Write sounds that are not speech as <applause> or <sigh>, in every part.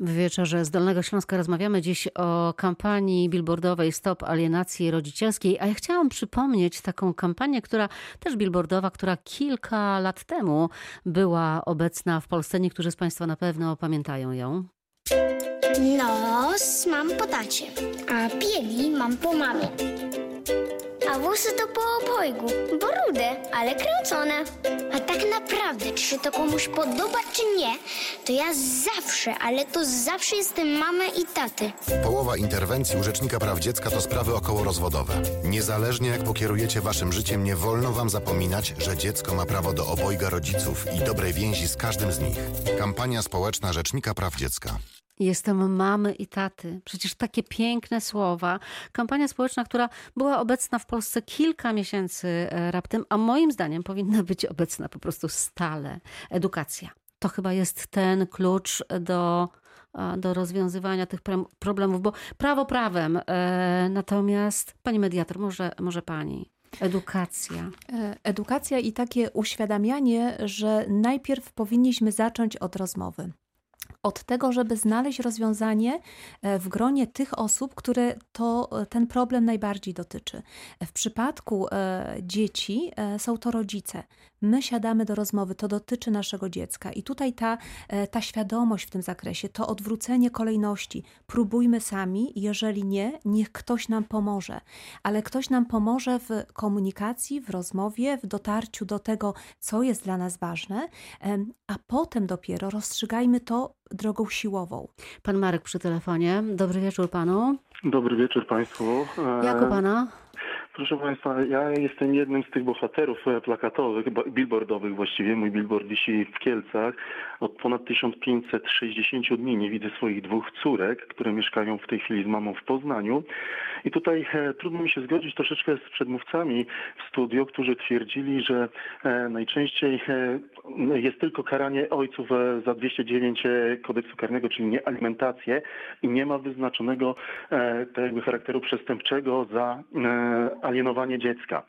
W wieczorze z Dolnego Śląska rozmawiamy dziś o kampanii billboardowej Stop Alienacji Rodzicielskiej, a ja chciałam przypomnieć taką kampanię, która też billboardowa, która kilka lat temu była obecna w Polsce. Niektórzy z Państwa na pewno pamiętają ją. Nos mam po tacie, a piegi mam po mamie. A włosy to po obojgu, bo rude, ale kręcone. A tak naprawdę, czy się to komuś podoba, czy nie, to ja zawsze, ale to zawsze jestem mamy i taty. Połowa interwencji u Rzecznika Praw Dziecka to sprawy okołorozwodowe. Niezależnie jak pokierujecie waszym życiem, nie wolno wam zapominać, że dziecko ma prawo do obojga rodziców i dobrej więzi z każdym z nich. Kampania społeczna Rzecznika Praw Dziecka. Jestem mamy i taty. Przecież takie piękne słowa. Kampania społeczna, która była obecna w Polsce kilka miesięcy e, raptem, a moim zdaniem powinna być obecna po prostu stale. Edukacja. To chyba jest ten klucz do, e, do rozwiązywania tych problemów, bo prawo prawem. e, Natomiast pani mediator, może, może pani. Edukacja. Edukacja i takie uświadamianie, że najpierw powinniśmy zacząć od rozmowy. Od tego, żeby znaleźć rozwiązanie e, w gronie tych osób, które to, e, ten problem najbardziej dotyczy. W przypadku e, dzieci e, są to rodzice. My siadamy do rozmowy, to dotyczy naszego dziecka. I tutaj ta, e, ta świadomość w tym zakresie, to odwrócenie kolejności. Próbujmy sami, jeżeli nie, niech ktoś nam pomoże. Ale ktoś nam pomoże w komunikacji, w rozmowie, w dotarciu do tego, co jest dla nas ważne, a potem dopiero rozstrzygajmy to drogą siłową. Pan Marek przy telefonie. Dobry wieczór panu. Dobry wieczór Państwu. E, Jak u pana? Proszę Państwa, ja jestem jednym z tych bohaterów plakatowych, billboardowych właściwie. Mój billboard wisi w Kielcach. Od ponad 1560 dni nie widzę swoich dwóch córek, które mieszkają w tej chwili z mamą w Poznaniu. I tutaj e, trudno mi się zgodzić troszeczkę z przedmówcami w studio, którzy twierdzili, że e, najczęściej e, jest tylko karanie ojców za 209 kodeksu karnego, czyli nie alimentację i nie ma wyznaczonego e, charakteru przestępczego za alienowanie dziecka.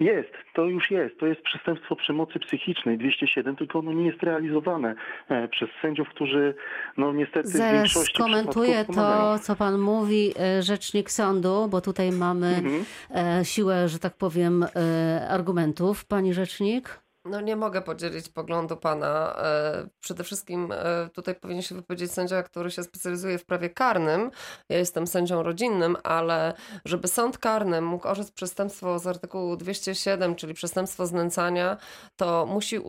Jest, to już jest, to jest przestępstwo przemocy psychicznej 207, tylko ono nie jest realizowane e, przez sędziów, którzy no niestety w Zaraz większości skomentuję to, co pan mówi, e, rzecznik sądu, bo tutaj mamy Mhm. e, siłę, że tak powiem, argumentów. Pani rzecznik? No nie mogę podzielić poglądu pana. E, Przede wszystkim e, tutaj powinien się wypowiedzieć sędzia, który się specjalizuje w prawie karnym. Ja jestem sędzią rodzinnym, ale żeby sąd karny mógł orzec przestępstwo z artykułu 207, czyli przestępstwo znęcania, to musi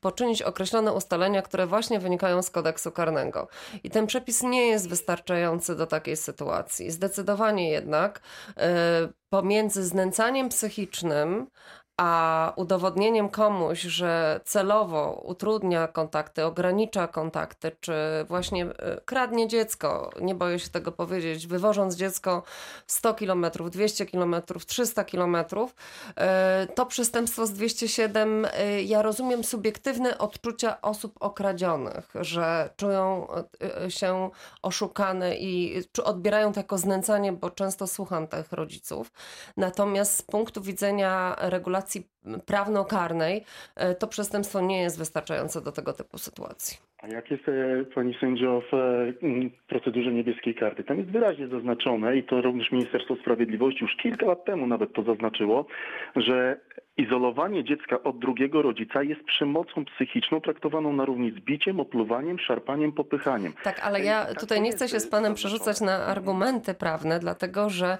poczynić określone ustalenia, które właśnie wynikają z kodeksu karnego. I ten przepis nie jest wystarczający do takiej sytuacji. Zdecydowanie jednak e, pomiędzy znęcaniem psychicznym a udowodnieniem komuś, że celowo utrudnia kontakty, ogranicza kontakty, czy właśnie y, kradnie dziecko, nie boję się tego powiedzieć, wywożąc dziecko 100 km, 200 km, 300 km, to przestępstwo z 207, y, ja rozumiem subiektywne odczucia osób okradzionych, że czują y, się oszukane i odbierają to jako znęcanie, bo często słucham tych rodziców. Natomiast z punktu widzenia regulacji prawnokarnej e, to przestępstwo nie jest wystarczające do tego typu sytuacji. A jak jest, e, pani sędzio, w e, m, procedurze niebieskiej karty? Tam jest wyraźnie zaznaczone i to również Ministerstwo Sprawiedliwości już kilka lat temu nawet to zaznaczyło, że izolowanie dziecka od drugiego rodzica jest przemocą psychiczną traktowaną na równi z biciem, opluwaniem, szarpaniem, popychaniem. Tak, ale ja tak tutaj nie chcę się z panem przerzucać na argumenty prawne, dlatego że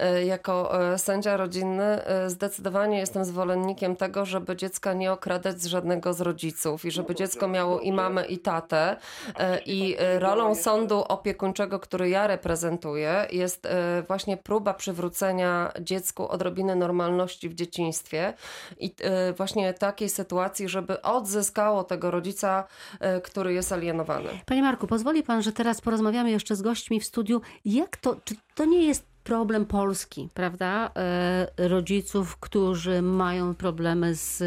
e, jako e, sędzia rodzinny e, zdecydowanie jestem zwolennikiem tego, żeby dziecka nie okradać z żadnego z rodziców i żeby dziecko miało i mamę i tatę. I e, rolą sądu opiekuńczego, który ja reprezentuję, jest właśnie próba przywrócenia dziecku odrobiny normalności w dzieciństwie i e, właśnie takiej sytuacji, żeby odzyskało tego rodzica, e, który jest alienowany. Panie Marku, pozwoli pan, że teraz porozmawiamy jeszcze z gośćmi w studiu. Jak to, czy to nie jest problem Polski, prawda? E, Rodziców, którzy mają problemy z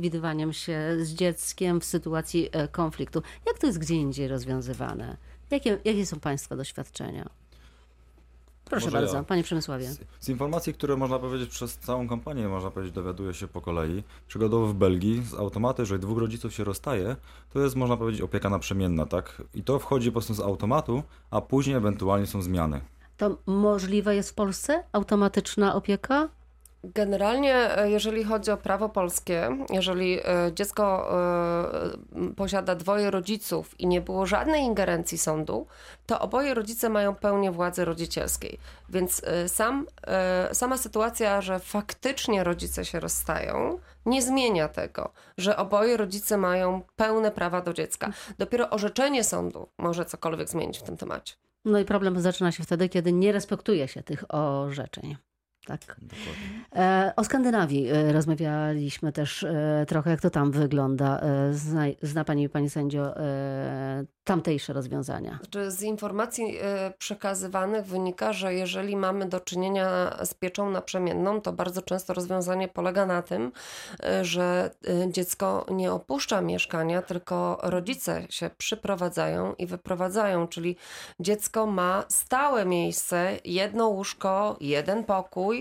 widywaniem się z dzieckiem w sytuacji konfliktu. Jak to jest gdzie indziej rozwiązywane? Jakie, jakie są Państwa doświadczenia? Proszę Może bardzo, ja. panie Przemysławie. Z, z informacji, które można powiedzieć przez całą kampanię, można powiedzieć, dowiaduje się po kolei. Przykładowo w Belgii z automatu, jeżeli dwóch rodziców się rozstaje, to jest, można powiedzieć, opieka naprzemienna, tak? I to wchodzi po prostu z automatu, a później ewentualnie są zmiany. To możliwe jest w Polsce automatyczna opieka? Generalnie, e, jeżeli chodzi o prawo polskie, jeżeli e, dziecko e, posiada dwoje rodziców i nie było żadnej ingerencji sądu, to oboje rodzice mają pełnię władzy rodzicielskiej. Więc sam, sama sytuacja, że faktycznie rodzice się rozstają, nie zmienia tego, że oboje rodzice mają pełne prawa do dziecka. Dopiero orzeczenie sądu może cokolwiek zmienić w tym temacie. No i problem zaczyna się wtedy, kiedy nie respektuje się tych orzeczeń. Tak. Dokładnie. E, o Skandynawii e, rozmawialiśmy też e, trochę, jak to tam wygląda. E, zna, zna pani, pani sędzio, e, tamtejsze rozwiązania. Znaczy z informacji e, przekazywanych wynika, że jeżeli mamy do czynienia z pieczą naprzemienną, to bardzo często rozwiązanie polega na tym, e, że e, dziecko nie opuszcza mieszkania, tylko rodzice się przyprowadzają i wyprowadzają, czyli dziecko ma stałe miejsce, jedno łóżko, jeden pokój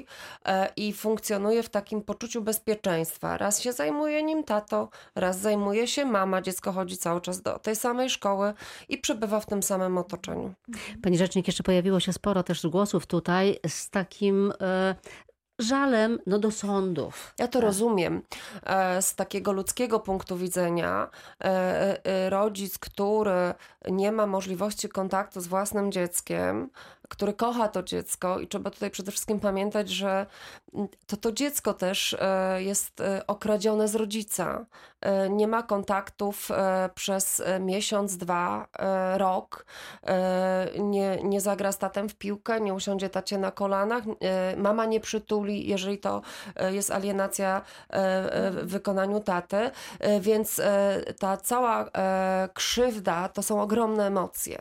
e, i funkcjonuje w takim poczuciu bezpieczeństwa. Raz się zajmuje nim tato, raz zajmuje się mama, dziecko chodzi cały czas do tej samej szkoły i przebywa w tym samym otoczeniu. Pani rzecznik, jeszcze pojawiło się sporo też głosów tutaj z takim e, żalem no, do sądów. Ja to rozumiem. E, Z takiego ludzkiego punktu widzenia, rodzic, który nie ma możliwości kontaktu z własnym dzieckiem, który kocha to dziecko, i trzeba tutaj przede wszystkim pamiętać, że to to dziecko też e, jest e, okradzione z rodzica. E, Nie ma kontaktów przez miesiąc, dwa, rok. Nie, nie zagra z tatem w piłkę, nie usiądzie tacie na kolanach. Mama nie przytuli, jeżeli to jest alienacja w wykonaniu taty. Więc ta cała krzywda to są ogromne emocje.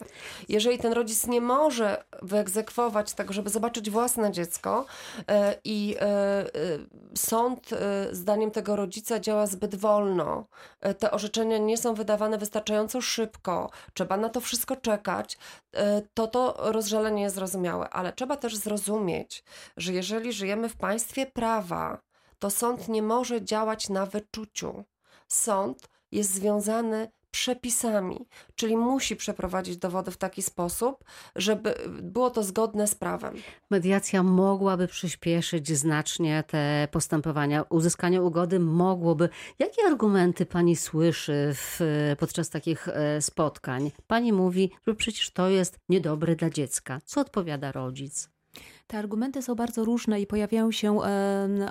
Jeżeli ten rodzic nie może wyegzekwować tego, żeby zobaczyć własne dziecko e, i e, e, sąd zdaniem tego rodzica działa zbyt wolno, te orzeczenia nie są wydawane wystarczająco szybko, trzeba na to wszystko czekać, to to rozżalenie jest zrozumiałe. Ale trzeba też zrozumieć, że jeżeli żyjemy w państwie prawa, to sąd nie może działać na wyczuciu. Sąd jest związany przepisami, czyli musi przeprowadzić dowody w taki sposób, żeby było to zgodne z prawem. Mediacja mogłaby przyspieszyć znacznie te postępowania. Uzyskanie ugody mogłoby. Jakie argumenty pani słyszy w, podczas takich e, spotkań? Pani mówi, że przecież to jest niedobre dla dziecka. Co odpowiada rodzic? Te argumenty są bardzo różne i pojawiają się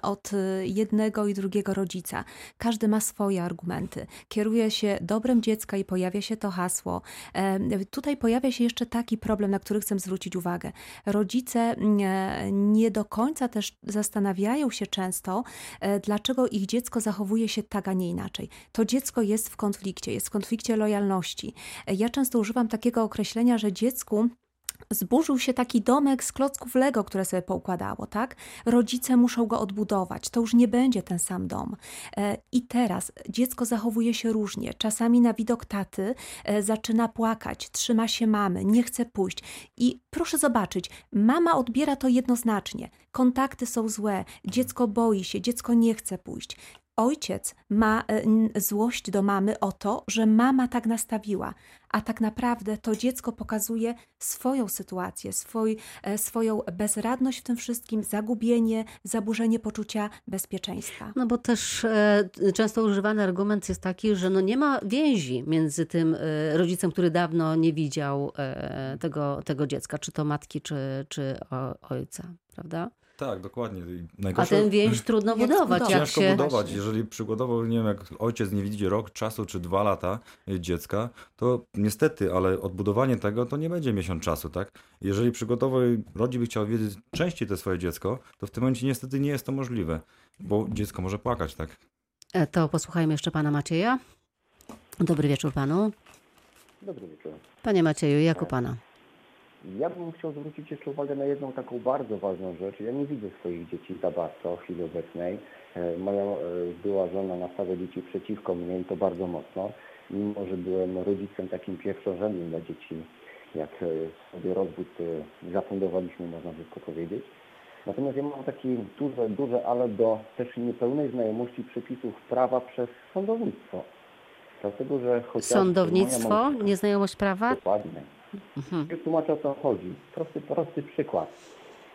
od y, jednego i drugiego rodzica. Każdy ma swoje argumenty. Kieruje się dobrem dziecka i pojawia się to hasło. Tutaj pojawia się jeszcze taki problem, na który chcę zwrócić uwagę. Rodzice nie, nie do końca też zastanawiają się często, e, dlaczego ich dziecko zachowuje się tak, a nie inaczej. To dziecko jest w konflikcie, jest w konflikcie lojalności. E, Ja często używam takiego określenia, że dziecku zburzył się taki domek z klocków Lego, które sobie poukładało, tak? Rodzice muszą go odbudować. To już nie będzie ten sam dom. E, I teraz dziecko zachowuje się różnie. Czasami na widok taty e, zaczyna płakać, trzyma się mamy, nie chce pójść. I proszę zobaczyć, mama odbiera to jednoznacznie. Kontakty są złe, dziecko boi się, dziecko nie chce pójść. Ojciec ma e, złość do mamy o to, że mama tak nastawiła, a tak naprawdę to dziecko pokazuje swoją sytuację, swój, e, swoją bezradność w tym wszystkim, zagubienie, zaburzenie poczucia bezpieczeństwa. No bo też e, często używany argument jest taki, że no nie ma więzi między tym rodzicem, który dawno nie widział tego, tego dziecka, czy to matki, czy, czy ojca, prawda? Tak, dokładnie. I A najgorsze- tę więź trudno <clears throat> budować. Jak Ciężko się... budować. Jeżeli przykładowo, nie wiem, jak ojciec nie widzi rok czasu czy dwa lata y, dziecka, to niestety, ale odbudowanie tego to nie będzie miesiąc czasu, tak? Jeżeli przykładowo rodzic by chciał wiedzieć częściej to swoje dziecko, to w tym momencie niestety nie jest to możliwe, bo dziecko może płakać, tak? E, To posłuchajmy jeszcze pana Macieja. Dobry wieczór panu. Dobry wieczór. Panie Macieju, jak u pana? Ja bym chciał zwrócić jeszcze uwagę na jedną taką bardzo ważną rzecz. Ja nie widzę swoich dzieci za bardzo w chwili obecnej. E, Moja e, była żona nastawia dzieci przeciwko mnie i to bardzo mocno, mimo że byłem rodzicem takim pierwszorzędnym dla dzieci. jak e, sobie rozwód zafundowaliśmy, można brzydko powiedzieć. Natomiast ja mam takie duże, duże ale do też niepełnej znajomości przepisów prawa przez sądownictwo. Dlatego, że chociaż Sądownictwo, nieznajomość prawa? Dokładnie. Mhm. Tłumaczę o co chodzi. Prosty, prosty przykład.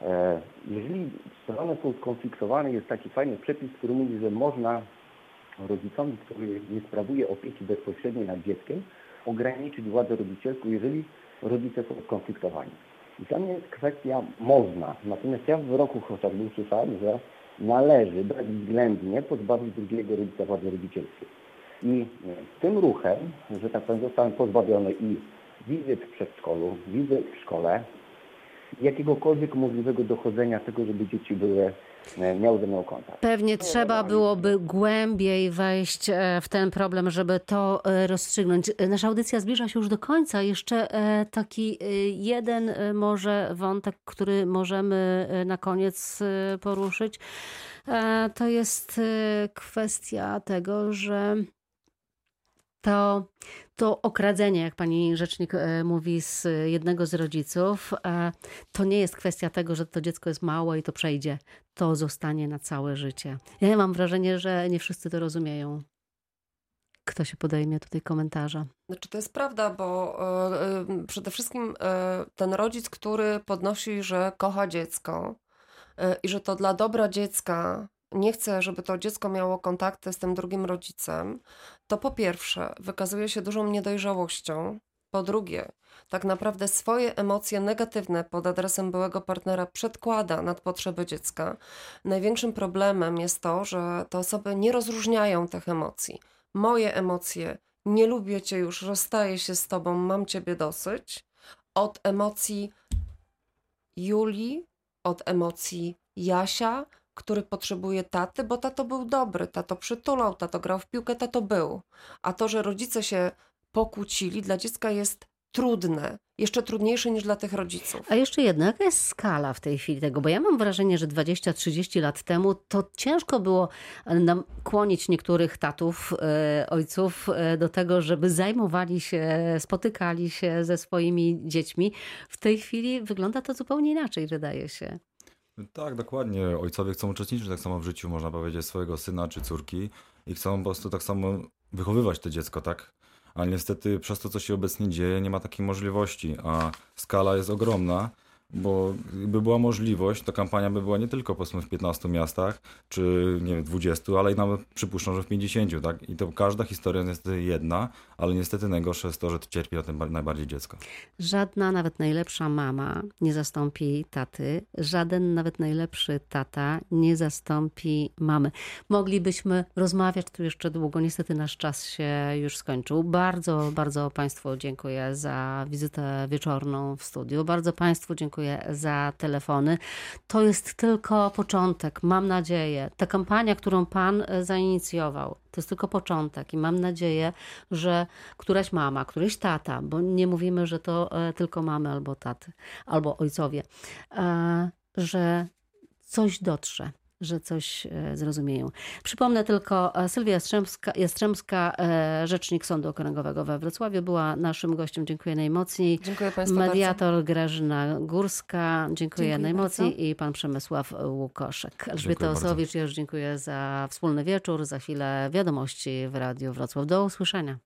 E, jeżeli strony są skonfliktowane, jest taki fajny przepis, który mówi, że można rodzicowi, który nie sprawuje opieki bezpośredniej nad dzieckiem, ograniczyć władzę rodzicielską, jeżeli rodzice są skonfliktowani. I tam jest kwestia można. Natomiast ja w wyroku chociażby usłyszałem, że należy bezwzględnie pozbawić drugiego rodzica władzy rodzicielskiej. I tym ruchem, że tak powiem, zostałem pozbawiony i wizyt w przedszkolu, wizyt w szkole, jakiegokolwiek możliwego dochodzenia tego, żeby dzieci były, e, miały ze mną kontakt. Pewnie trzeba byłoby głębiej wejść e, w ten problem, żeby to e, rozstrzygnąć. Nasza audycja zbliża się już do końca. Jeszcze taki jeden może wątek, który możemy na koniec poruszyć. To jest kwestia tego, że to, to okradzenie, jak pani rzecznik e, mówi, z jednego z rodziców, e, to nie jest kwestia tego, że to dziecko jest małe i to przejdzie. To zostanie na całe życie. Ja mam wrażenie, że nie wszyscy to rozumieją. Kto się podejmie tutaj komentarza? Znaczy to jest prawda, bo e, przede wszystkim e, ten rodzic, który podnosi, że kocha dziecko e, i że to dla dobra dziecka nie chce, żeby to dziecko miało kontakty z tym drugim rodzicem, to po pierwsze wykazuje się dużą niedojrzałością, po drugie tak naprawdę swoje emocje negatywne pod adresem byłego partnera przedkłada nad potrzeby dziecka. Największym problemem jest to, że te osoby nie rozróżniają tych emocji. Moje emocje nie lubię cię już, rozstaję się z tobą, mam ciebie dosyć, od emocji Julii, od emocji Jasia, który potrzebuje taty, bo tato był dobry, tato przytulał, tato grał w piłkę, tato był. A to, że rodzice się pokłócili, dla dziecka jest trudne, jeszcze trudniejsze niż dla tych rodziców. A jeszcze jedno, jaka jest skala w tej chwili tego? Bo ja mam wrażenie, że 20-30 lat temu to ciężko było nakłonić niektórych tatów, e, ojców e, do tego, żeby zajmowali się, spotykali się ze swoimi dziećmi. W tej chwili wygląda to zupełnie inaczej, wydaje się. Tak, dokładnie. Ojcowie chcą uczestniczyć tak samo w życiu, można powiedzieć, swojego syna czy córki i chcą po prostu tak samo wychowywać to dziecko, tak? Ale niestety przez to, co się obecnie dzieje, nie ma takiej możliwości, a skala jest ogromna, bo gdyby była możliwość, to kampania by była nie tylko powiedzmy w 15 miastach, czy nie wiem, 20, ale i nawet przypuszczam, że w 50, tak? I to każda historia jest jedna, ale niestety najgorsze jest to, że cierpi na tym bar- najbardziej dziecko. Żadna, nawet najlepsza mama nie zastąpi taty. Żaden, nawet najlepszy tata nie zastąpi mamy. Moglibyśmy rozmawiać tu jeszcze długo. Niestety nasz czas się już skończył. Bardzo, bardzo Państwu dziękuję za wizytę wieczorną w studiu. Bardzo Państwu dziękuję za telefony. To jest tylko początek, mam nadzieję. Ta kampania, którą Pan e, zainicjował, to jest tylko początek i mam nadzieję, że któraś mama, któryś tata, bo nie mówimy, że to e, tylko mamy albo taty, albo ojcowie, e, że coś dotrze. Że coś e, zrozumieją. Przypomnę tylko, e, Sylwia Jastrzębska, Jastrzębska e, rzecznik Sądu Okręgowego we Wrocławiu, była naszym gościem. Dziękuję najmocniej. Dziękuję Państwu bardzo. Mediator Grażyna Górska, dziękuję, Dziękuję najmocniej bardzo. i pan Przemysław Łukoszek. Elżbieta bardzo. Osowicz, ja już dziękuję za wspólny wieczór. Za chwilę wiadomości w Radiu Wrocław. Do usłyszenia.